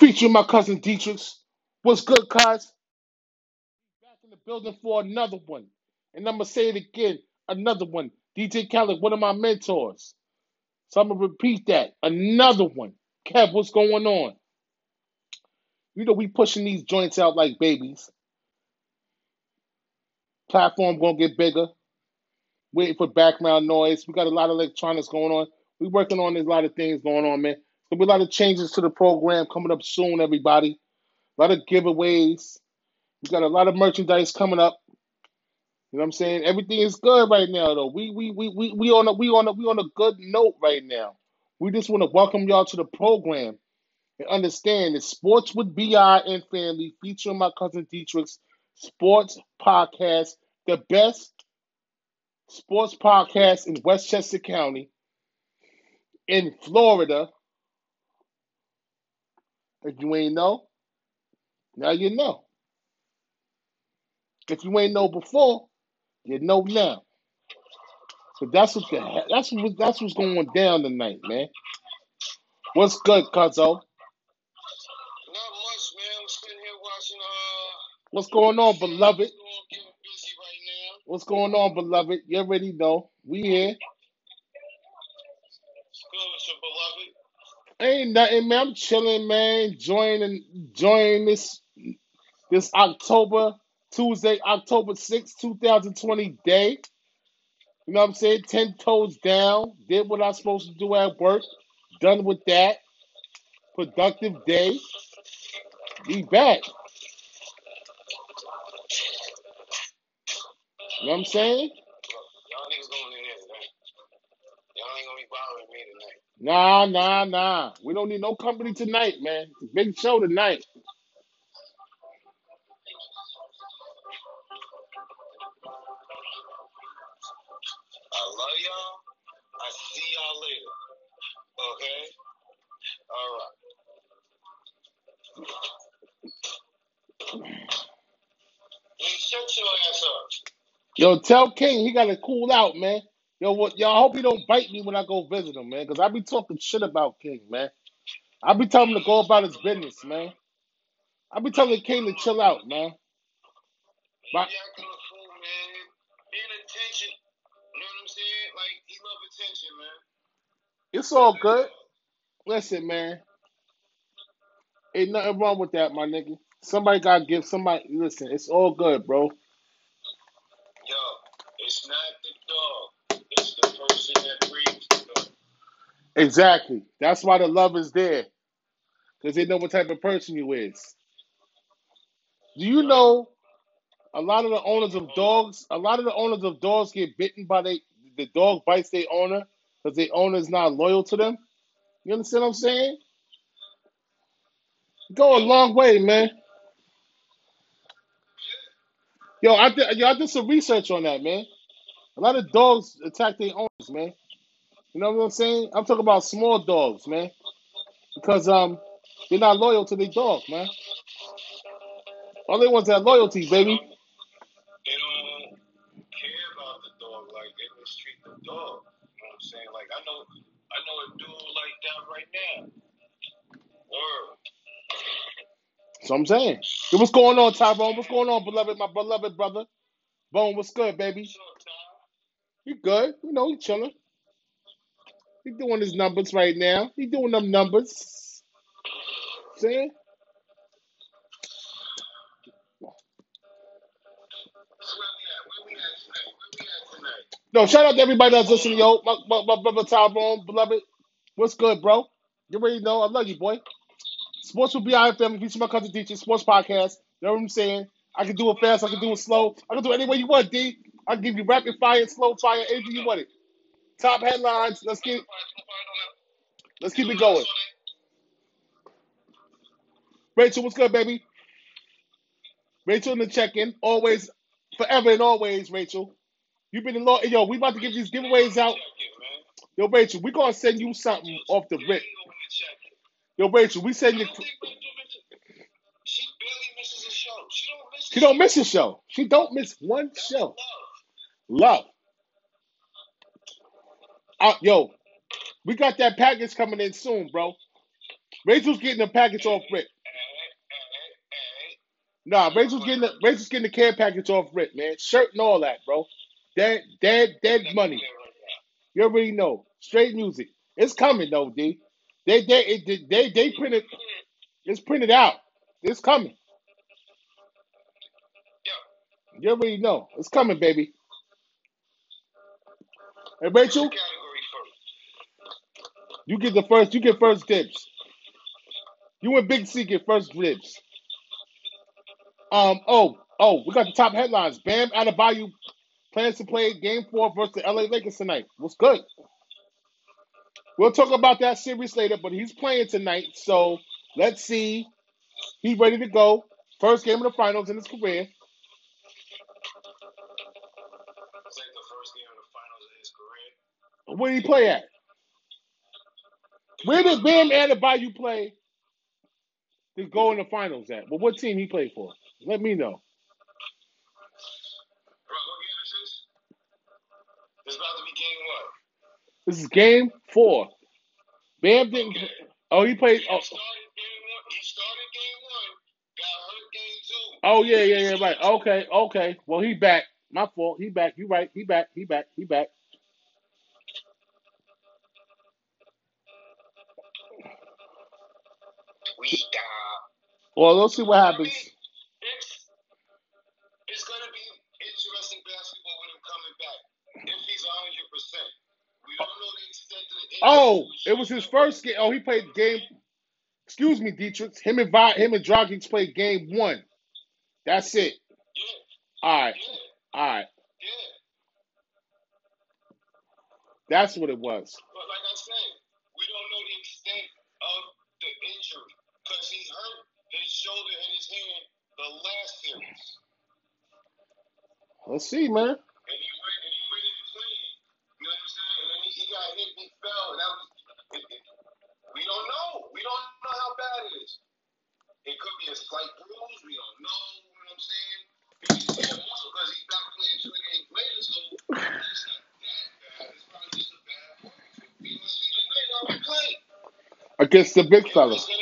featuring my cousin Dietrich. What's good, cuz? Back in the building for another one. And I'm going to say it again another one. DJ Khaled, one of my mentors. So I'm going to repeat that. Another one. Kev, what's going on? You know, we pushing these joints out like babies. Platform going to get bigger. Waiting for background noise. We got a lot of electronics going on. we working on a lot of things going on, man. There'll be a lot of changes to the program coming up soon, everybody. A lot of giveaways. We got a lot of merchandise coming up. You know what I'm saying? Everything is good right now, though. We we we we we on a we on a we on a good note right now. We just want to welcome y'all to the program and understand that Sports with BI and Family featuring my cousin Dietrich's sports podcast, the best sports podcast in Westchester County, in Florida. If you ain't know, now you know. If you ain't know before, you know now. So that's what the that's what that's what's going down tonight, man. What's good, Cuzzo? Not much, man. I'm sitting here watching. Uh, What's going on, beloved? you know, I'm getting busy right now. What's going on, beloved? You already know. We here. It's good with your beloved. Ain't nothing, man. I'm chilling, man. Enjoying enjoying this this October Tuesday, October 6th, 2020 day. You know what I'm saying? Ten toes down. Did what I'm supposed to do at work. Done with that. Productive day. We back. You know what I'm saying? Look, y'all niggas going in here, man. Y'all ain't gonna be bothering me tonight. Nah, nah, nah. We don't need no company tonight, man. It's a big show tonight. I love y'all. I see y'all later. Okay? All right. Hey, shut your ass up. Yo, tell King he gotta cool out, man. Yo, what? Yo, I hope he don't bite me when I go visit him, man, because I be talking shit about King, man. I be telling him to go about his business, man. I be telling King to chill out, man. But be acting a fool, man. Being attention. You know what I'm saying? Like, he love attention, man. it's all good. Listen, man, ain't nothing wrong with that, my nigga. Somebody gotta give somebody. Listen, it's all good, bro. Yo, it's not the dog. Exactly. That's why the love is there, because they know what type of person you is. Do you know a lot of the owners of dogs? A lot of the owners of dogs get bitten by they the dog bites their owner because the owner is not loyal to them. You understand what I'm saying? Go a long way, man. Yo, I did, yo, I did some research on that, man. A lot of dogs attack their owners, man. You know what I'm saying? I'm talking about small dogs, man, because um they're not loyal to their dog, man. All they want is that loyalty, baby. They don't care about the dog like they mistreat the dog. You know what I'm saying? Like I know I know a dude like that right now. Word. So I'm saying. What's going on, Tyrone? What's going on, beloved, my beloved brother? Bone, what's good, baby? What's up, You good? You know, he chilling. He doing his numbers right now. He doing them numbers. See? No, shout out to everybody that's listening, yo. My, my, my brother Tyrone, beloved. What's good, bro? You already know. I love you, boy. Sports will be our family. Feature my cousin Dietrich sports podcast. You know what I'm saying? I can do it fast. I can do it slow. I can do it any way you want, D. I can give you rapid fire, slow fire, anything you want it. Top headlines. Let's keep let's keep it going. Rachel, what's good, baby? Rachel in the check-in. Always, forever and always, Rachel. You've been in law. Yo, we about to give these giveaways out. Yo, Rachel, we gonna send you something off the rip. Yo, Rachel, we send you. She barely misses a show. She don't miss. She don't miss a show. She don't miss one show. Love. Uh, yo, we got that package coming in soon, bro. Rachel's getting the package off Rick. Nah, Rachel's getting the Rachel's getting the care package off Rick, man. Shirt and all that, bro. Dead, dead, dead money. You already know. Straight music. It's coming though, D. They they it, they they printed. It's printed out. It's coming. You already know. It's coming, baby. Hey, Rachel, you get the first. You get first dibs. You and Big C get first dibs. Um. Oh. Oh. We got the top headlines. Bam Adebayo plans to play Game Four versus the LA Lakers tonight. What's good? We'll talk about that series later, but he's playing tonight, so let's see. He's ready to go. First game of the finals in his career. It's like the first game of the finals of his career. Where did he play at? Where did Bam Adebayo play to go in the finals at? Well, what team he played for? Let me know. Bro, what game is this? It's about to be game what? This is game four. Bam didn't. Oh, he played. He Oh, started game one. He started game one. Got hurt game two. oh yeah, yeah, yeah. Right. Okay, okay. Well, he back. My fault. He back. You right. He back. He back. He back. Got. Well, let's see what I happens. mean, it's it's gonna be interesting basketball with him coming back. If he's hundred percent, we don't know the extent of the. Oh, it was his first game. Oh, he played game. Excuse me, Dietrich. Him and Vi, him and Dragic played game one. That's it. Yeah, All right. yeah, All right. yeah. That's what it was. Let's see, man. and he went and he went. You know what I'm saying? And then he, he got hit and he fell, and that was. It, it, we don't know. We don't know how bad it is. It could be a slight bruise. We don't know. You know what I'm saying? Because he's back playing 28 later, so it's not that bad. It's probably just a bad. We gonna see tonight how we play. Against the big If fella. it's gonna,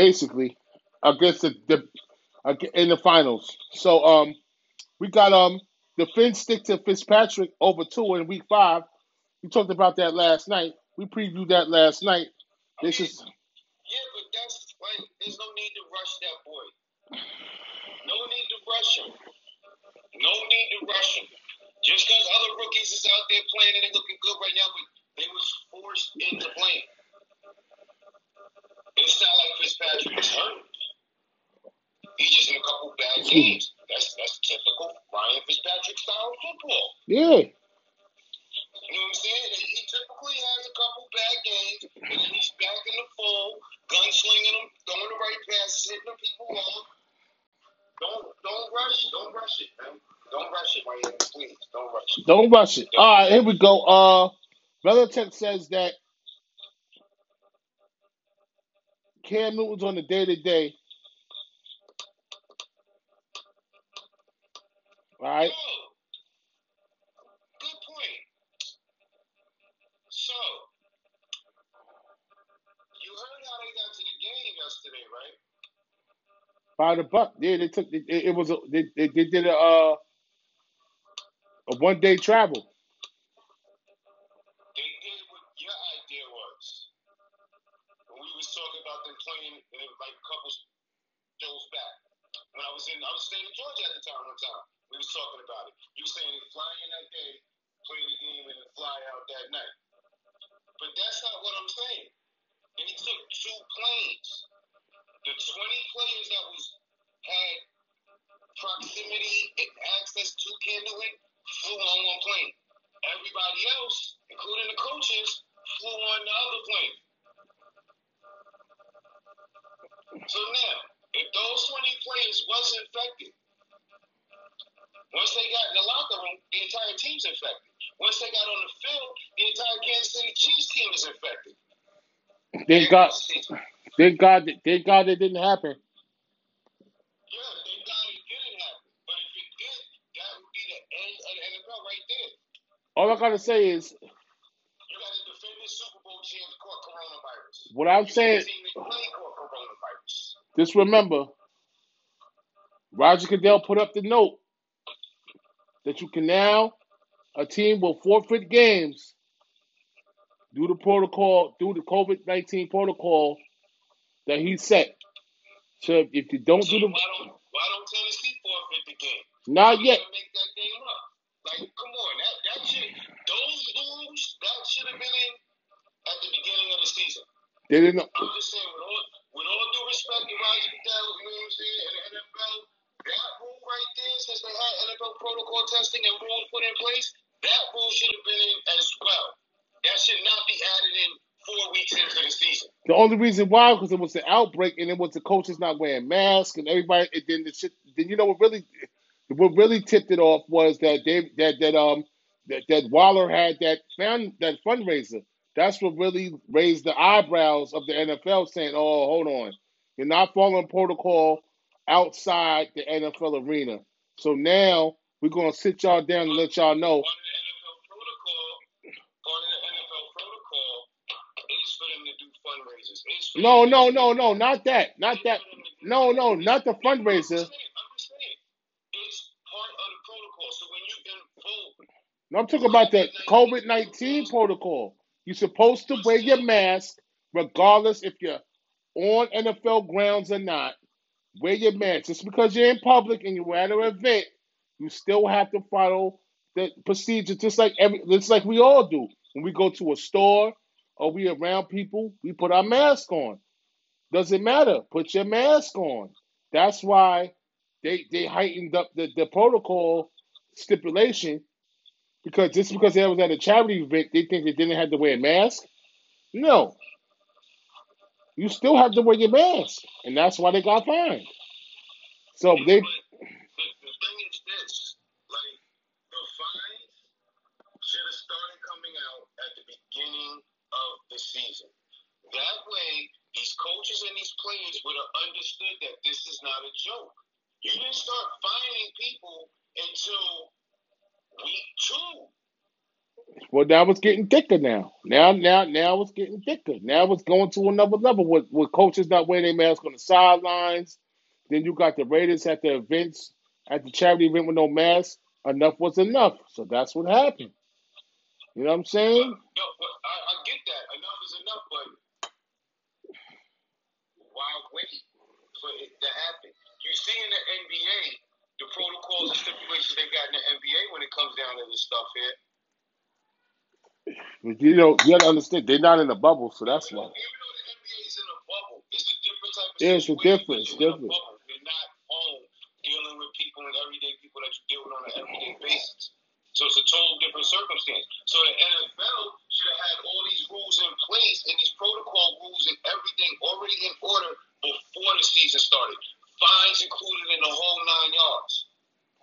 Basically, against the, the in the finals. So um, we got um the Fins stick to Fitzpatrick over Tua in week five. We talked about that last night. We previewed that last night. This is Yeah, but that's like there's no need to rush that boy. No need to rush him. No need to rush him. Just because other rookies is out there playing and they looking good right now, but they was forced into playing. It's not Fitzpatrick is hurt. He's just in a couple bad games. That's that's typical Ryan Fitzpatrick style football. yeah. You know what I'm saying? And he typically has a couple bad games, and then he's back in the fold, gunslinging them, throwing the right passes, hitting the people. Don't don't rush, don't rush it, man. Don't rush it, Miami. Please, don't rush it. Don't rush it. All right, here we go. Uh, Belichick says that Cam Newton's on the day to day. Right. Good point. So, you heard how they got to the game yesterday, right? By the buck. Yeah, they took it, it was a they, they, they did a uh, a one day travel. They did what your idea was. When we was talking about them playing uh, like a couple shows back. When I was staying in Georgia at the time. One time we was talking about it. You were saying fly in that day, play the game, and fly out that night. But that's not what I'm saying. They took two planes. The 20 players that was had proximity and access to Newton flew on one plane. Everybody else, including the coaches, flew on the other plane. So now, 20 was infected, once they got in the locker room, the entire team's infected. Once they got on the field, the entire Kansas City Chiefs team is infected. Thank God. Thank God. Thank God it didn't happen. Yeah, thank God it didn't happen. But if it did, that would be the end of the NFL right there. All I gotta say is You got the defending Super Bowl caught coronavirus. what I'm You saying. the team caught coronavirus. Just remember, Roger Goodell put up the note that you can now a team will forfeit games due to protocol, due to COVID nineteen protocol that he set. So if you don't do the why don't why don't Tennessee forfeit the game? not yet, make that game up? Like, come on, that that should those rules that should have been in at the beginning of the season. they didn't. I'm just saying, with all with all due respect to Roger Goodell, you know what I'm saying, and the NFL, that rule right there, since they had NFL protocol testing and rules put in place, that rule should have been in as well. That should not be added in four weeks into the season. The only reason why because it was the outbreak and it was the coaches not wearing masks and everybody. And then the shit. Then you know what really, what really tipped it off was that they that that um that, that Waller had that fund that fundraiser. That's what really raised the eyebrows of the NFL, saying, "Oh, hold on, you're not following protocol outside the NFL arena." So now we're gonna sit y'all down and let y'all know. Part of the NFL protocol, part of the NFL protocol is for them to do fundraisers. Is for No, no, no, no, not that, not that. for them to do No, no, not the I'm just saying, fundraiser. I'm just saying, it's part of the protocol. So when you invoke No, I'm talking about the COVID 19 protocol. You're supposed to wear your mask regardless if you're on NFL grounds or not. Wear your mask. Just because you're in public and you're at an event, you still have to follow the procedure, just like every, just like we all do. When we go to a store or we around people, we put our mask on. Doesn't matter. Put your mask on. That's why they they heightened up the, the protocol stipulation because just because they was at a charity event, they think they didn't have to wear a mask. No, you still have to wear your mask, and that's why they got fined. So they, But the, the thing is this, like the fines should have started coming out at the beginning of the season. That way, these coaches and these players would have understood that this is not a joke. You didn't start fining people until week two. Well, now it's getting thicker now. Now, now, now it's getting thicker. Now it's going to another level with with coaches not wearing their mask on the sidelines. Then you got the Raiders at the events at the charity event with no mask. Enough was enough. So that's what happened. You know what I'm saying? No, but I, I get that. Enough is enough, but why wait for it to happen? You see in the NBA, the protocols and stipulations they got in the NBA when it comes down to this stuff here. You know, you got to understand they're not in a bubble, so that's why. though, even though the NBA is in a bubble, it's a different Yeah, it's a difference, when you're different. You're not home dealing with people and everyday people that you deal with on an everyday basis. So it's a total different circumstance. So the NFL should have had all these rules in place and these protocol rules and everything already in order before the season started. Fines included in the whole nine yards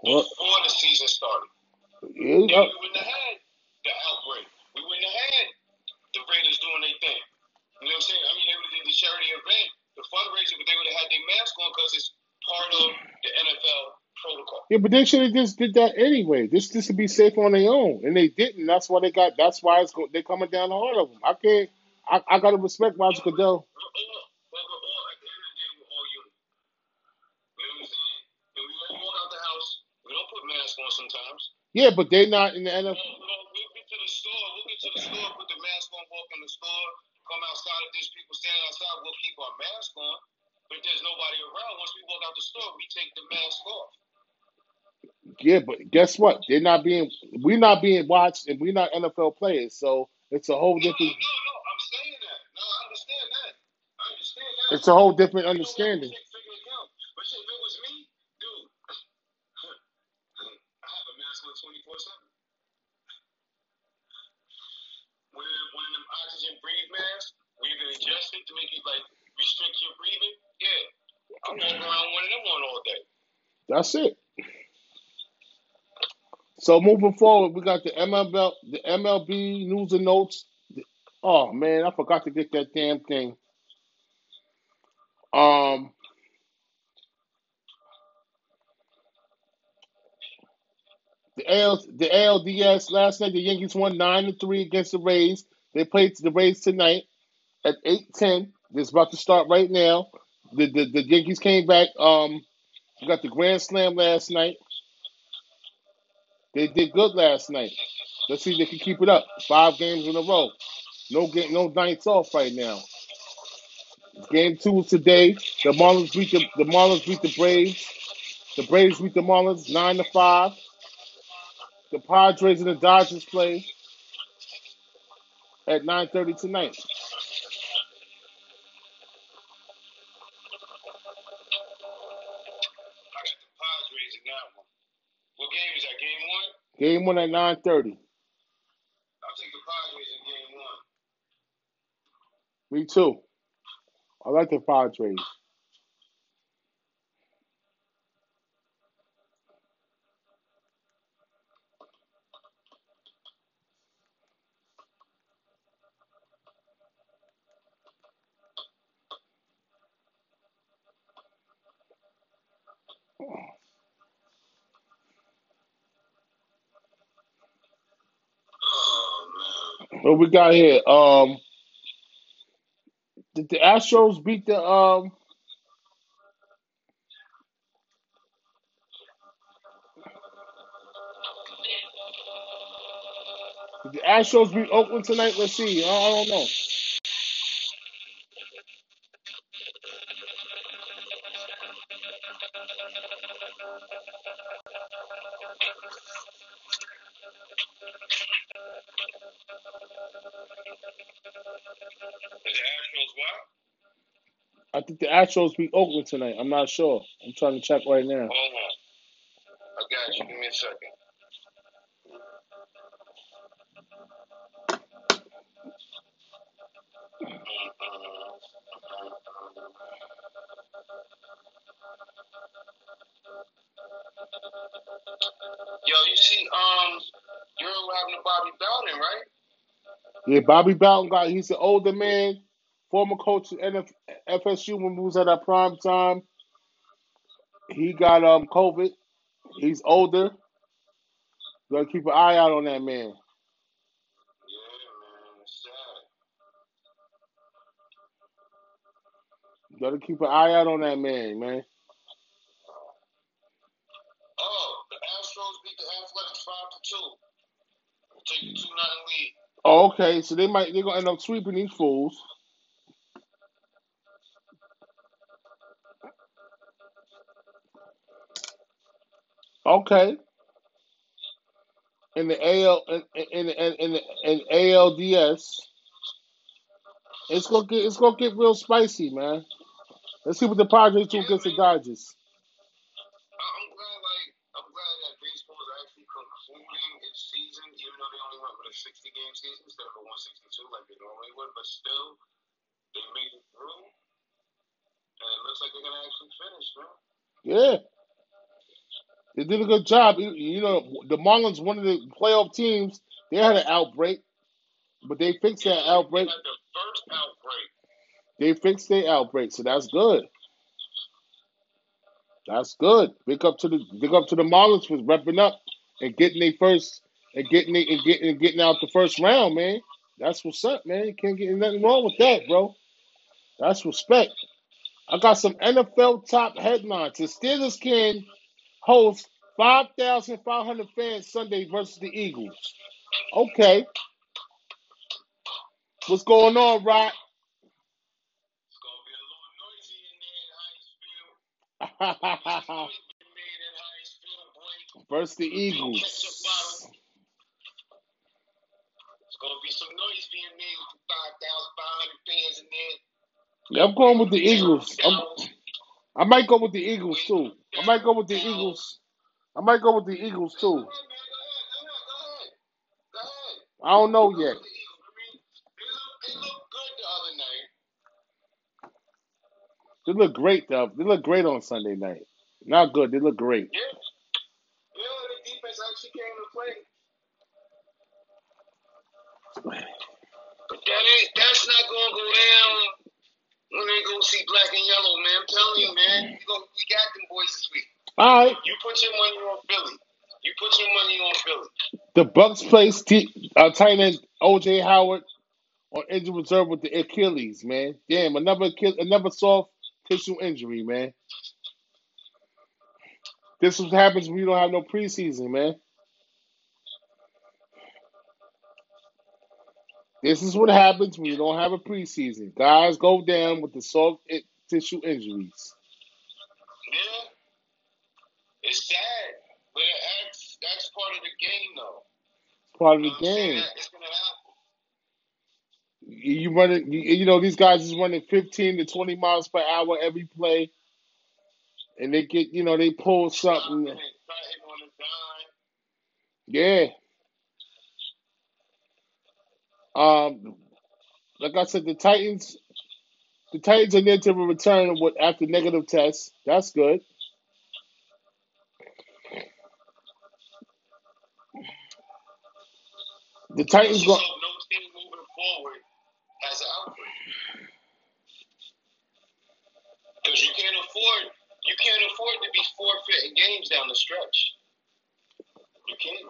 Well, before the season started. yeah, Then we wouldn't have had the outbreak. We wouldn't have had the Raiders doing their thing. You know what I'm saying? I mean, they would have did the charity event, the fundraiser, but they would have had their mask on because it's part of the NFL protocol. yeah, but they should have just did that anyway. Just just to be safe on their own, and they didn't. That's why they got. That's why it's go, they're coming down the hard of them. I can't. I, I gotta respect Roger Goodell. All, but we're all, at the if there's nobody around, once we walk out the store, we take the mask off. Yeah, but guess what? They're not being. We're not being watched, and we're not NFL players. So it's a whole No, no, different. no. I'm saying that. No, I understand that. I understand that. It's a whole different You know what? understanding. Shit, figure out. But shit, if it was me, dude, I have a mask on 24 7. One of them, one of them oxygen breathe masks, where you can adjust it to make it like restrict your breathing. Yeah. I walk around one of them on all day. That's it. So moving forward, we got the MLB, the MLB news and notes. Oh man, I forgot to get that damn thing. Um, The AL, the ALDS last night, the Yankees won nine to three against the Rays. They played the Rays tonight at eight ten. It's about to start right now. The, the the Yankees came back. Um, we got the grand slam last night. They did good last night. Let's see if they can keep it up. Five games in a row. No game, no nights off right now. Game two is today. The Marlins beat the the Marlins beat the Braves. The Braves beat the Marlins nine to five. The Padres and the Dodgers play at nine thirty tonight. I got the Padres in that one. What game is that? Game one? At nine thirty. I'll take the Padres in game one. Me too. I like the Padres. Oh man. What we got here? Um, did the Astros beat the um? Did the Astros beat Oakland tonight? Let's see. I, I don't know. The Astros what? I think the Astros beat Oakland tonight. I'm not sure. I'm trying to check right now. Hold on. I got you. Give me a second. Yo, you see, um, you're having a Bobby Bowden, right? Yeah, Bobby Bowden got. He's an older man, former coach at NF, FSU when we was at our prime time. He got um COVID. He's older. You Gotta keep an eye out on that man. Yeah, man. It's sad. Gotta keep an eye out on that man, man. Oh, the Astros beat the Athletics five to two. Take two nothing lead. Oh, okay, so they might they're gonna end up sweeping these fools. Okay. In the AL in in in, in, the, in ALDS, it's gonna get it's gonna get real spicy, man. Let's see what the Padres do against the Dodgers. I'm glad, like, I'm glad that baseball is actually concluding its season, even though they only went with a 60 game season instead of a 162 like they normally would. But still, they made it through, and it looks like they're gonna actually finish, man. Yeah, they did a good job. You, know, the Marlins, one of the playoff teams, they had an outbreak, but they fixed Yeah, that outbreak. the first outbreak. They fixed their outbreak, so that's good. That's good. Big up to the big up to the Marlins for repping up and getting their first and getting they, and getting and getting out the first round, man. That's what's up, man. Can't get nothing wrong with that, bro. That's respect. I got some NFL top headlines. The Steelers can host five thousand five hundred fans Sunday versus the Eagles. Okay, what's going on, Rock? Versus the Eagles. It's gonna be some noise being made with 5,500 fans in there. Yeah, I'm going with the Eagles. I'm. I might go with the Eagles too. I might go with the. Eagles. I might go with the Eagles too. I don't know yet. They look great though. They look great on Sunday night. Not good. They look great. Yeah. You know, the defense actually came to play. But that ain't, that's not gonna go down when they go see black and yellow, man. I'm telling you, man. You we got them boys this week. All right. You put your money on Philly. You put your money on Philly. The Bucks place T- uh, tight end OJ Howard on injured reserve with the Achilles, man. Damn, another Achilles, another soft tissue injury, man. This is what happens when you don't have no preseason, man. This is what happens when you don't have a preseason. Guys go down with the soft tissue injuries. Yeah. It's sad. But that's that's part of the game though. It's part of You the know I'm saying? game. It's gonna happen. You you running, you, you know, these guys is running 15 to 20 miles per hour every play, and they get, you know, they pull something. and cutting on the dime. Yeah. Um, like I said, the Titans, the Titans are near to a return with after negative tests. That's good. The Titans go. hope no team moving forward has an outbreak. Because you can't afford you can't afford to be forfeiting games down the stretch. You can't.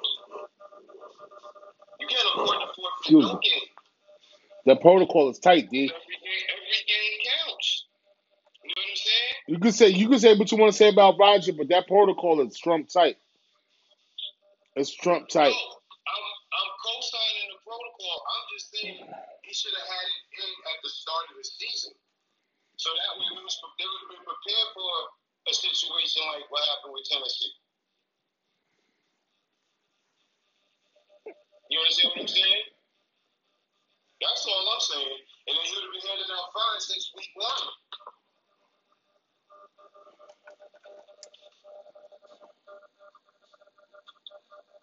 You can't afford to forfeit Excuse no me. game. The protocol is tight, D. Every game, every game counts. You know what I'm saying? You could say you could say what you want to say about Roger, but that protocol is Trump tight. It's Trump No, tight. I'm I'm co-signing the protocol. I'm just saying he should have had it in at the start of the season, so that way we was they would have been prepared for a situation like what happened with Tennessee. You understand what I'm saying? That's all I'm saying. And then he would have been handing out fines since week one.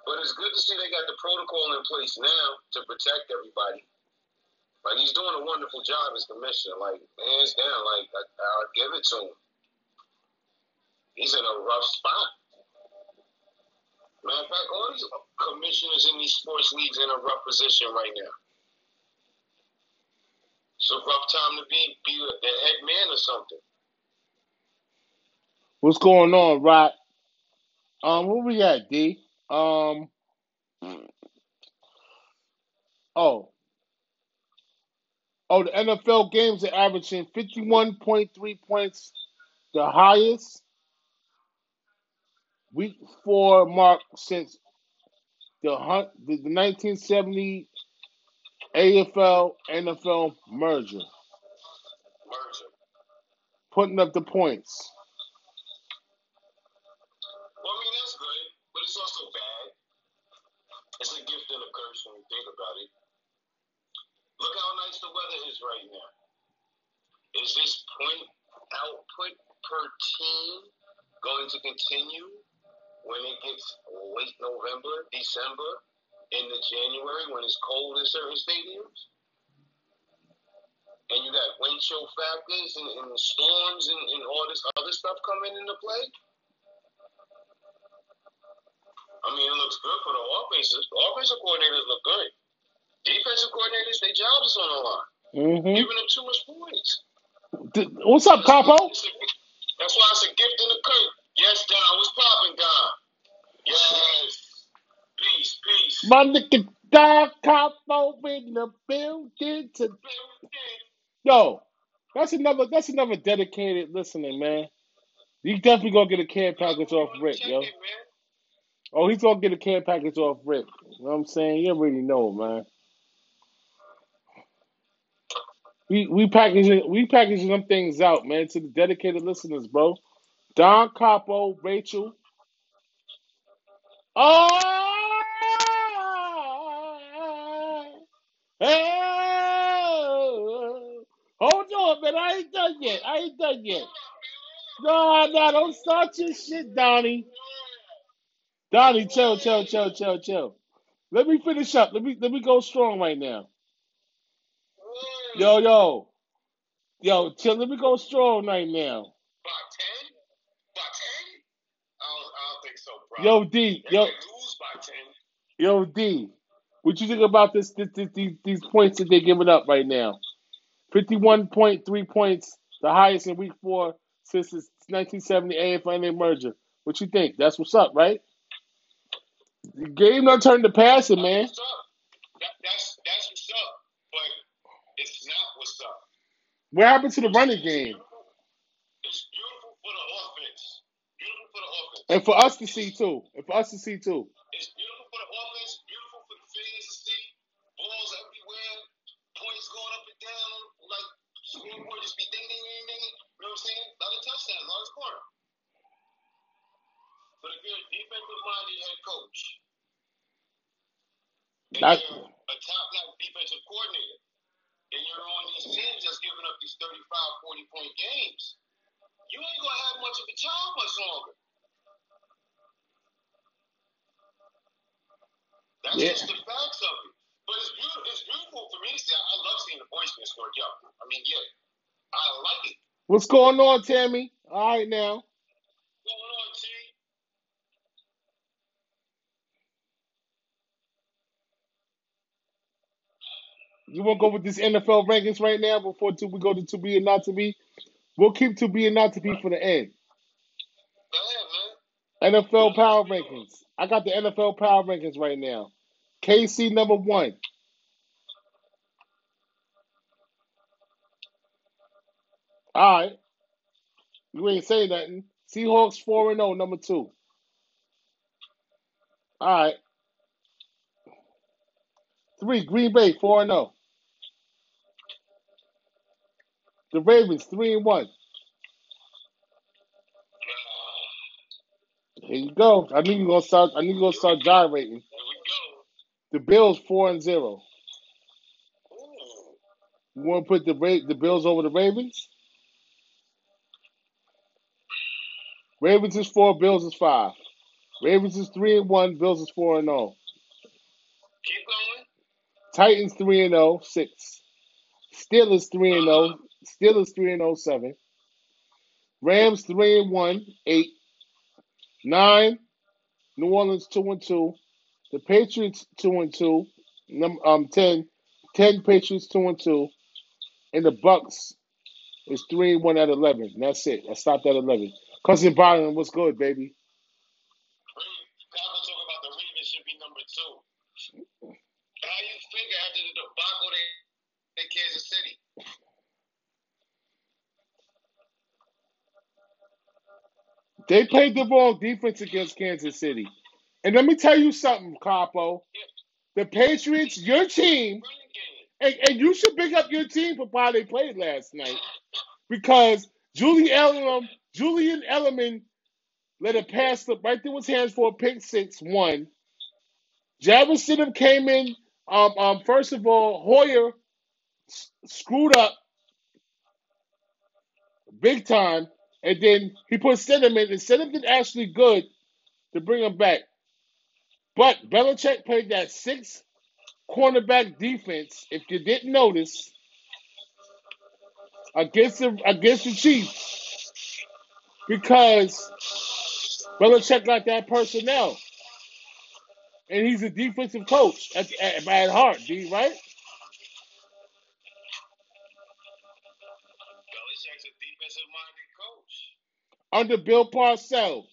But it's good to see they got the protocol in place now to protect everybody. Like he's doing a wonderful job as commissioner. Like hands down, like I, I'll give it to him. He's in a rough spot. Matter of fact, all these commissioners in these sports leagues in a rough position right now. It's a rough time to be be the head man or something. What's going on, Rod? Um, where we at, D? Um, oh, oh, the NFL games are averaging fifty-one point three points, the highest week four mark since the hun- the, the nineteen seventy AFL NFL merger, Merger. putting up the points. Well, I mean that's good, but it's also bad. It's a gift and a curse when you think about it. Look how nice the weather is right now. Is this point output per team going to continue when it gets late November, December, into January when it's cold in certain stadiums? And you got wind chill factors and, and storms and, and all this other stuff coming into play? I mean, it looks good for the offenses. The offensive coordinators look good. Defensive coordinators, their jobs is on the line. Mm-hmm. Giving them too much points. What's up, Capo? My nigga Don Capo in the building to Yo, that's another that's another dedicated listening, man. You definitely gonna get a care package off Rick, yo. Oh, he's gonna get a care package off Rick. You know what I'm saying? You already know, man. We we packaging we packaging them things out, man, to the dedicated listeners, bro. Don Capo, Rachel. Oh, hey, hold on, man. I ain't done yet. I ain't done yet. No, no, don't start your shit, Donnie. Donnie, chill, chill, chill, chill, chill. Let me finish up. Let me let me go strong right now. Yo, yo, yo, chill. Let me go strong right now. By 10? By 10? I don't, I don't think so, bro. Yo, D, yo, might lose by 10. yo, D. What you think about this, this, this these, these points that they're giving up right now? Fifty-one point three points, the highest in Week Four since the 1970 AFL merger. What you think? That's what's up, right? The game not turned to passing, man. What's up? That, that's that's what's up, but it's not what's up. What happened to the running game? It's beautiful for the offense. Beautiful for the offense. And for us to see too. And for us to see too. Coach and That you're a top notch defensive coordinator and you're on these teams that's giving up these 35, 40 point games, you ain't gonna have much of a job much longer. That's yeah. just the facts of it. But it's beautiful. It's beautiful for me to see. I, love seeing the boys get scored. Yeah, I mean, yeah, I like it. What's going on, Tammy? All right now. What's going on, T? You want to go with this NFL rankings right now before to, we go to to be and not to be? We'll keep to be and not to be for the end. NFL power rankings. I got the NFL power rankings right now. KC number one. All right. You ain't saying nothing. Seahawks 4 and 0, number two. All right. Three, Green Bay 4 and 0. The Ravens 3 and 1. Here you go. I knew you gonna start I knew you gonna start gyrating. Here we go. The Bills 4 and 0. Ooh. You wanna put the Ra- the Bills over the Ravens? Ravens is four, Bills is five. Ravens is three and one, Bills is four and oh. Keep going. Titans three and zero. oh, six. Steelers three and oh, Steelers three and oh, seven. Rams three and one, eight. Nine. New Orleans two and two. The Patriots two and two. Num um ten. Ten Patriots two and two. And the Bucks is three and one at eleven. That's it. I stopped at eleven. Cousin Byron, what's good, baby? Kyle talk about the Ravens should be number two. How you figure after the debacle they in Kansas City? They played the wrong defense against Kansas City. And let me tell you something, Capo. The Patriots, your team, and, and you should pick up your team for how they played last night. Because Julian Edelman, Julian Edelman let a pass slip right through his hands for a pick six, one. Jarvis Stidham came in. Um, um, first of all, Hoyer s- screwed up big time, and then he put Stidham in, and Stidham did actually good to bring him back. But Belichick played that six cornerback defense. If you didn't notice, against the against the Chiefs, because Belichick got that personnel, and he's a defensive coach at, at, at heart. D right? Belichick's a defensive minded coach. Under Bill Parcells.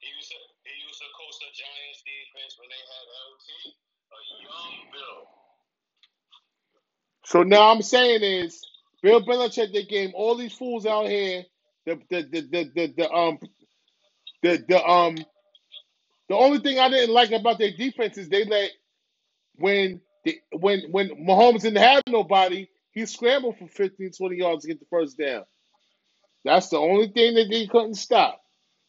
He used to he used to coach the Giants defense when they had LT, a young Bill. So now I'm saying is Bill Belichick they gave all these fools out here the the the the, the, the um the the um the only thing I didn't like about their defense is they let when the, when when Mahomes didn't have nobody, he scrambled for 15, 20 yards to get the first down. That's the only thing that they couldn't stop.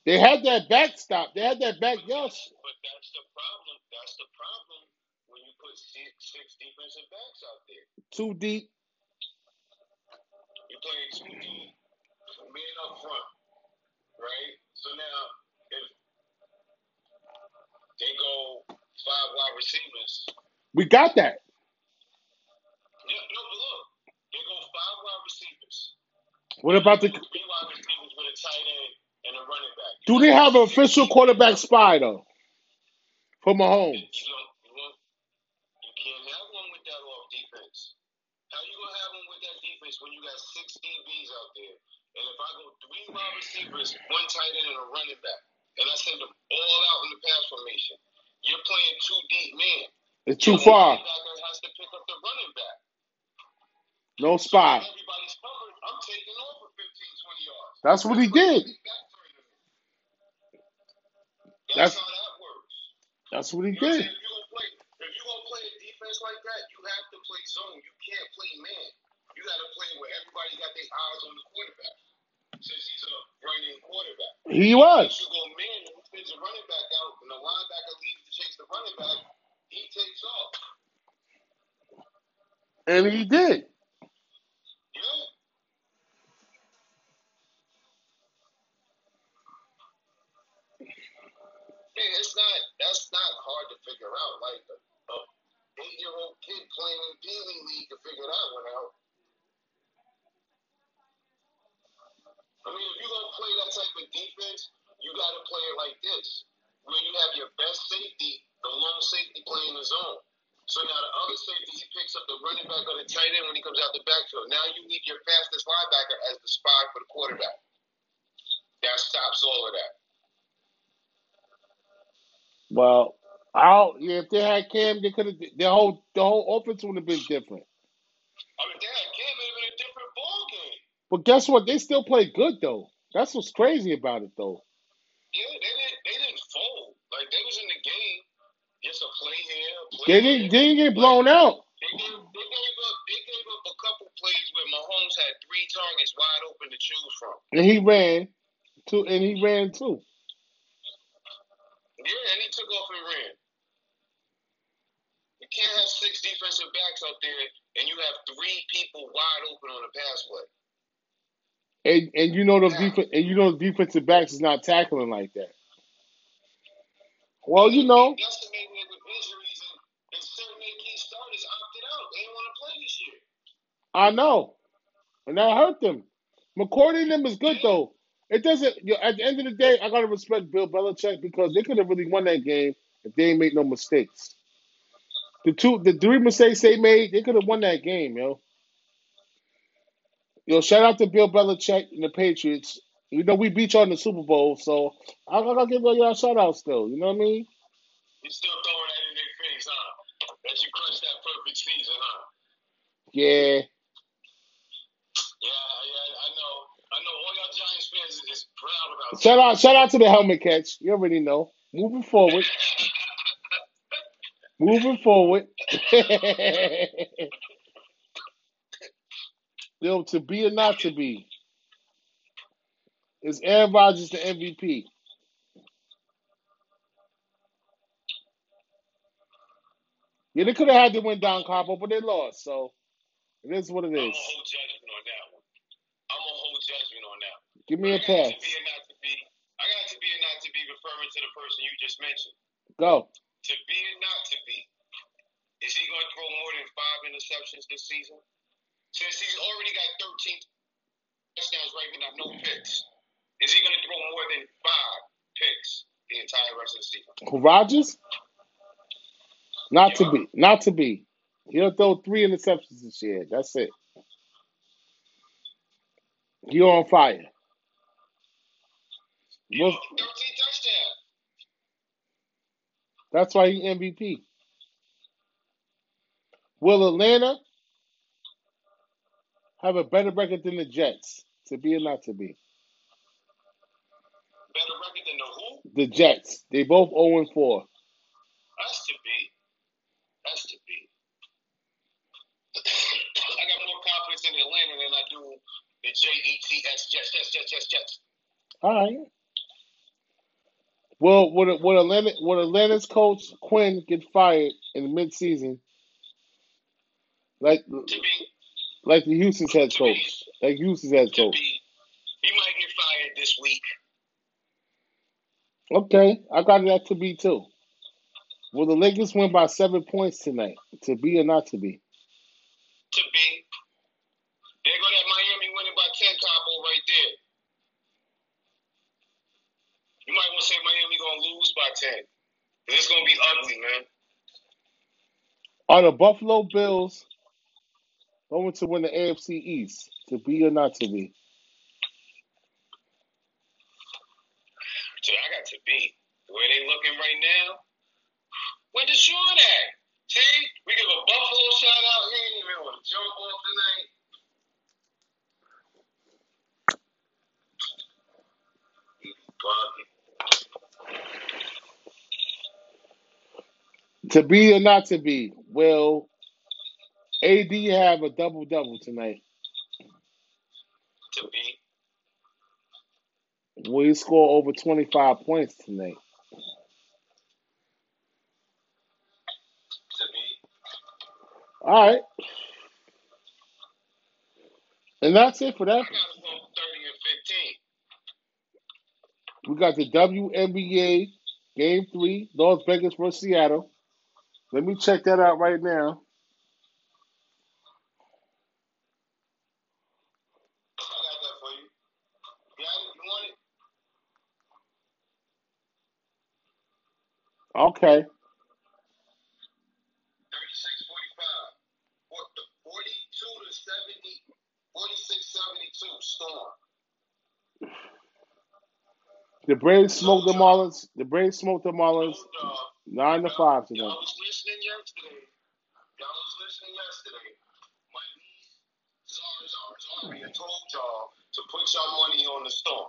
They had that backstop. They had that back But that's, but that's the problem. That's the problem when you put six, six defensive backs out there. too deep. You play two deep, men up front, right? So now, if they go five wide receivers, We got that. yeah, no, but look, they go five wide receivers. What about the? three wide receivers with a tight end and a running back? Do they have an official quarterback spy though? For Mahomes. You, you, can't have one with that off defense. How you gonna have one with that defense when you got six DBs out there? And if I go three wide receivers, one tight end, and a running back, and I send them all out in the pass formation, you're playing too deep man. It's too far. has to pick up the running back. No So spot. covered, I'm taking off 15, 20 yards. That's what he did. That's, That's- how that works. That's what he did. saying? If you're gonna play, if you're gonna play a defense like that, you have to play zone. You can't play man. You got to play where everybody got their eyes on the quarterback. Since he's a running quarterback. He If was. you go man and he sends a running back out, and the linebacker leaves to chase the running back, he takes off. And he did. Yeah. Man, it's not. That's not hard to figure out. Like a, a eight-year-old kid playing in D League can figure that one out. I mean, if you're gonna play that type of defense, you got to play it like this, where you have your best safety, the lone safety playing the zone. So now the other safety, he picks up the running back or the tight end when he comes out the backfield. Now you need your fastest linebacker as the spy for the quarterback. That stops all of that. Well, I yeah, if they had Cam, they could have the whole the whole offense would have been different. I mean, damn, Cam may have been a different ball game. But guess what? They still played good though. That's what's crazy about it though. Yeah, they didn't. They didn't fold. Like they was in the game. Just a play here, a play They didn't they didn't get blown out. They gave, they gave up. They gave up a couple plays where Mahomes had three targets wide open to choose from. And he ran too and he ran too. Yeah, and he took off and ran. You can't have six defensive backs out there and you have three people wide open on a pass play. And and you know those defense and you know the defensive backs is not tackling like that. Well, you know, Decimated with injuries and, and certain of key starters opted out. They didn't want to play this year. I know. And that hurt them. McCourty and them is good though. It doesn't you know, at the end of the day, I gotta respect Bill Belichick because they could have really won that game if they ain't made no mistakes. The two the three mistakes they made, they could have won that game, yo. Yo, shout out to Bill Belichick and the Patriots. You know, we beat y'all in the Super Bowl, so I gotta give y'all a shout out still. You know what I mean? You still throwing that in their face, huh? That you crushed that perfect season, huh? Yeah. Yeah, yeah, I know. I know all y'all Giants fans is, is proud about that. Shout out shout out to the helmet catch. You already know. Moving forward. Moving forward. Yo, to be or not to be. Is Aaron Rodgers the MVP? Yeah, they could have had to win Don Capo, but they lost. So it is what it I'm is. gonna judgment on that one. I'm gonna judgment on that. one. Give me I a pass. to be or not to be. I got to be or not to be referring to the person you just mentioned. Go. To be or not to be. Is he going to throw more than five interceptions this season? Since he's already got 13 touchdowns right now, no picks. Is he going to throw more than five picks the entire rest of the season? Rodgers? Not to be. Not to be. He'll throw three interceptions this year. That's it. You're on fire. He 13 touchdowns. That's why he MVP. Will Atlanta have a better record than the Jets? To be or not to be? Better record than the who? The Jets. They both 0 and 4. That's to be. That's to be. I got more confidence in Atlanta than I do the J E T S Jets, Jets, Jets, Jets, Jets. All right. Well, would would Atlanta would Atlanta's coach Quinn get fired in midseason, like be, like the Houston's head coach, like Houston's head coach? He might get fired this week. Okay, I got that to be too. Will the Lakers win by seven points tonight? To be or not to be? To be. There go that Miami winning by 10 combo right there. You might want to say Miami going to lose by 10. 'Cause It's going to be ugly, man. Are the Buffalo Bills going to win the AFC East? To be or not to be? So I got to be. The way they looking right now, Where Deshaun at? See, we give a Buffalo shout out. He ain't even want to jump off tonight. To be or not to be, will AD have a double double tonight? To be. Will he score over 25 points tonight? To be. All right. And that's it for that. go 30 and 15. We got the WNBA Game 3, Las Vegas versus Seattle. Let me check that out right now. Okay. 36 45. What the 42 to 70, 46 72. The Braves smoked the Marlins. The Braves smoked the Marlins 9 to 5 y'all tonight. was listening yesterday. Y'all was listening yesterday. My niece, Zara Zara Zaria, told y'all to put y'all money on the storm.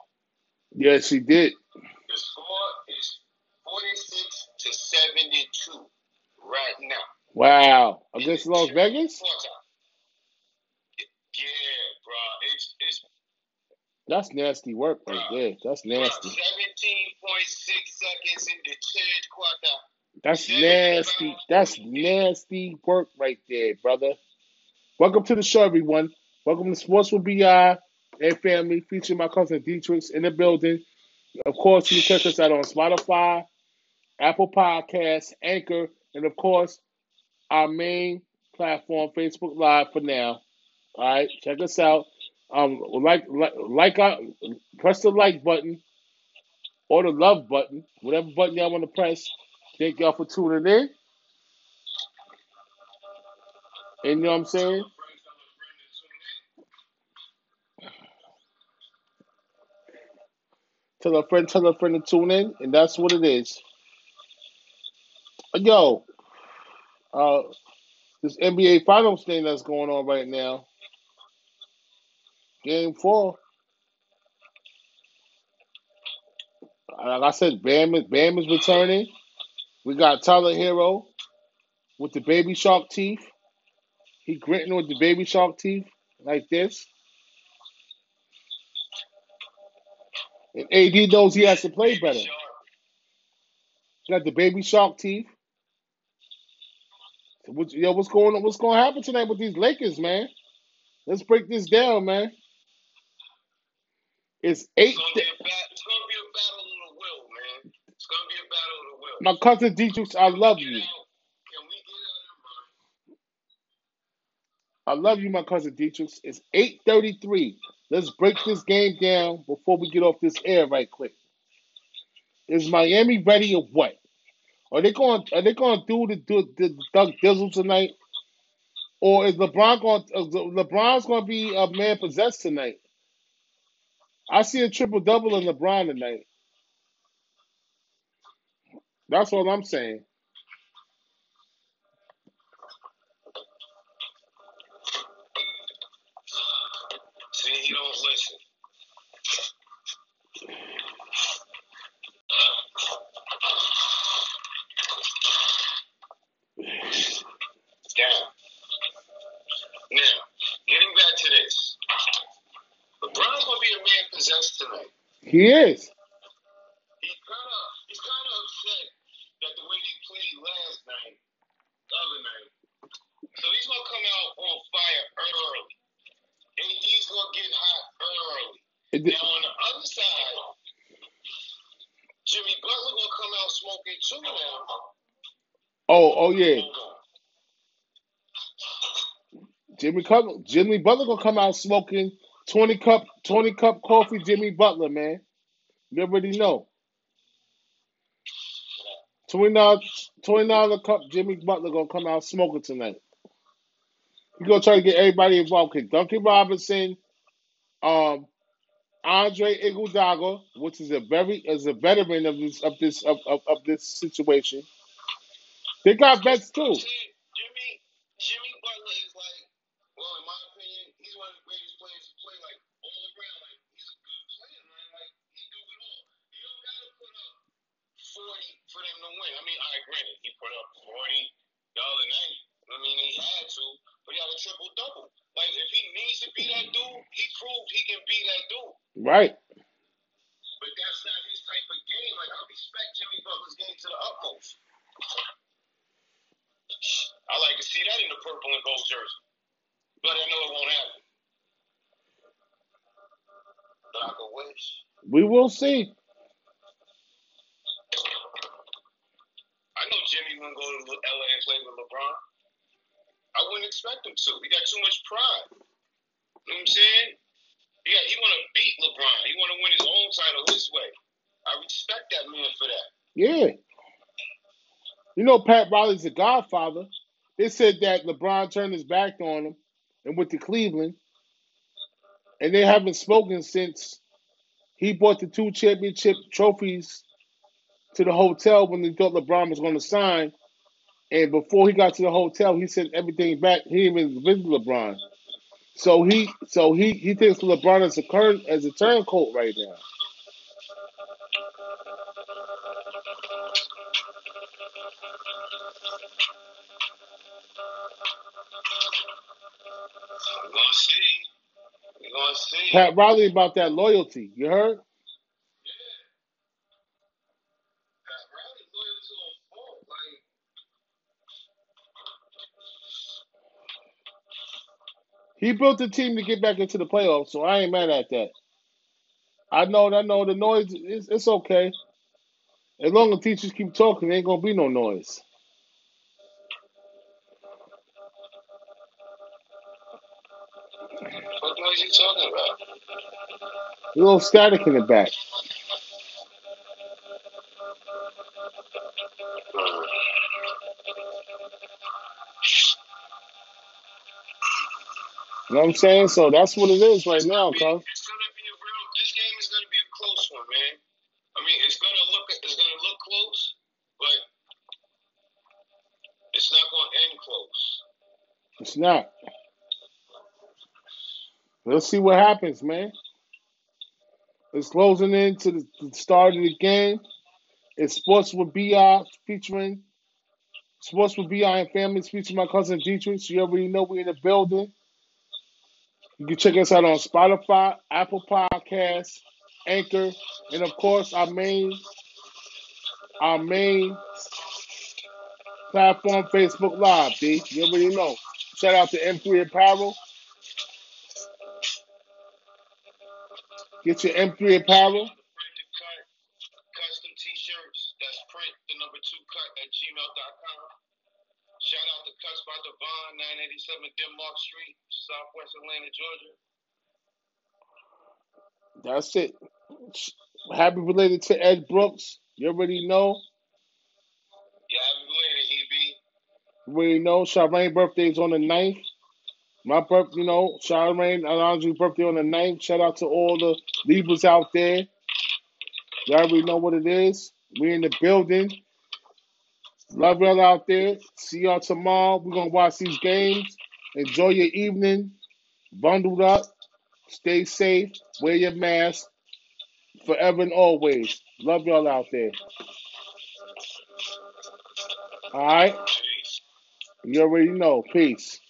Yes, he did. The score is 46 to 72 right now. Wow. Against Las Vegas? Yeah, bro. It's it's That's nasty work right there. That's nasty. 17.6 seconds in the third quarter. That's nasty. That's nasty work right there, brother. Welcome to the show, everyone. Welcome to Sports with BI and Family, featuring my cousin Dietrich in the building. Of course, you can check us out on Spotify, Apple Podcasts, Anchor, and of course, our main platform, Facebook Live for now. All right, check us out. Um, like, like, like, press the like button or the love button, whatever button y'all want to press. Thank y'all for tuning in. And you know what I'm saying? Tell a friend, tell a friend to tune in, and that's what it is. Yo, uh, this NBA Finals thing that's going on right now. Game four. Like I said, Bam Bam is returning. We got Tyler Herro with the baby shark teeth. He gritting with the baby shark teeth like this. And AD knows he has to play better. He got the baby shark teeth. So what, yo, what's going on? What's going to happen tonight with these Lakers, man? Let's break this down, man. It's eight. It's gonna, be a bat, it's gonna be a battle of the will, man. It's gonna be a battle of the will. My cousin Dietrich, I love you. out. Can we get out I love you, my cousin Dietrich. It's 8:33. Let's break this game down before we get off this air right quick. Is Miami ready or what? Are they going? Are they going to do the, do the Doug Dizzle tonight, or is LeBron going? LeBron's going to be a man possessed tonight? I see a triple double in LeBron tonight. That's all I'm saying. See, he don't listen. Down. Now, getting back to this. LeBron's gonna be a man possessed tonight. He is. He's kind of he's kind of upset that the way they played last night, the other night. So he's gonna come out on fire early. AD's gonna get hot early. It- Now on the other side, Jimmy Butler gonna come out smoking too now. Oh, oh yeah. Jimmy Cutler, Jimmy Butler gonna come out smoking twenty cup, twenty cup coffee. Jimmy Butler, man. You already know. Twenty dollars, twenty dollar cup. Jimmy Butler gonna come out smoking tonight. He gonna try to get everybody involved. Okay, Duncan Robinson, um, Andre Iguodala, which is a very is a veteran of this of this of, of, of this situation, They got vets too. Jimmy, Jimmy Butler is like, well, in my opinion, he's one of the greatest players to play like all around. Like he's a good player, man. Like he do it all. You don't gotta put up forty for them to win. I mean, I granted he put up forty the other night. I mean, he had to, but he had a triple double. Like if he needs to be that dude, he proved he can be that dude. Right. But that's not his type of game. Like I respect Jimmy Butler's game to the utmost. I like to see that in the purple and gold jersey. But I know it won't happen. But I could wish. We will see. I know Jimmy wouldn't go to LA and play with LeBron. I wouldn't expect him to. He got too much pride. You know what I'm saying? He, got, he want to beat LeBron. He want to win his own title his way. I respect that man for that. Yeah. You know, Pat Riley's a godfather. They said that LeBron turned his back on him and went to Cleveland. And they haven't spoken since he brought the two championship trophies to the hotel when they thought LeBron was going to sign. And before he got to the hotel, he sent everything back. He didn't even visit LeBron. So he so he he thinks LeBron as a current as a turncoat right now. Gonna see. Pat Riley about that loyalty. You heard? He built the team to get back into the playoffs, so I ain't mad at that. I know, I know the noise. It's, it's okay. As long as teachers keep talking, there ain't gonna be no noise. Noise you talking about? A little static in the back. You know what I'm saying? So that's what it is right now, cuz. It's gonna be a real. This game is gonna be a close one, man. I mean, it's gonna look. It's gonna look close, but it's not gonna end close. It's not. Let's see what happens, man. It's closing in to the, the start of the game. It's Sports with BI featuring Sports with BI and Families featuring my cousin Dietrich. You already know we're in the building. You can check us out on Spotify, Apple Podcasts, Anchor, and of course our main our main platform, Facebook Live, B. You already know. Shout out to M3 Apparel. Get your M3 Apparel. Print to cut, custom T-shirts. That's print the number two cut at gmail.com. Shout out to Cuts by Devon, 987 Denmark Street, Southwest Atlanta, Georgia. That's it. Happy related to Ed Brooks. You already know. Yeah, happy belated, EB. You already know. Charmaine birthday is on the 9th. My birth, you know, Charmaine Alonso's birthday on the 9th. Shout out to all the Libras out there. You already know what it is. We in the building. Love y'all out there. See y'all tomorrow. We're gonna watch these games. Enjoy your evening. Bundled up. Stay safe. Wear your mask. Forever and always. Love y'all out there. All right. You already know. Peace.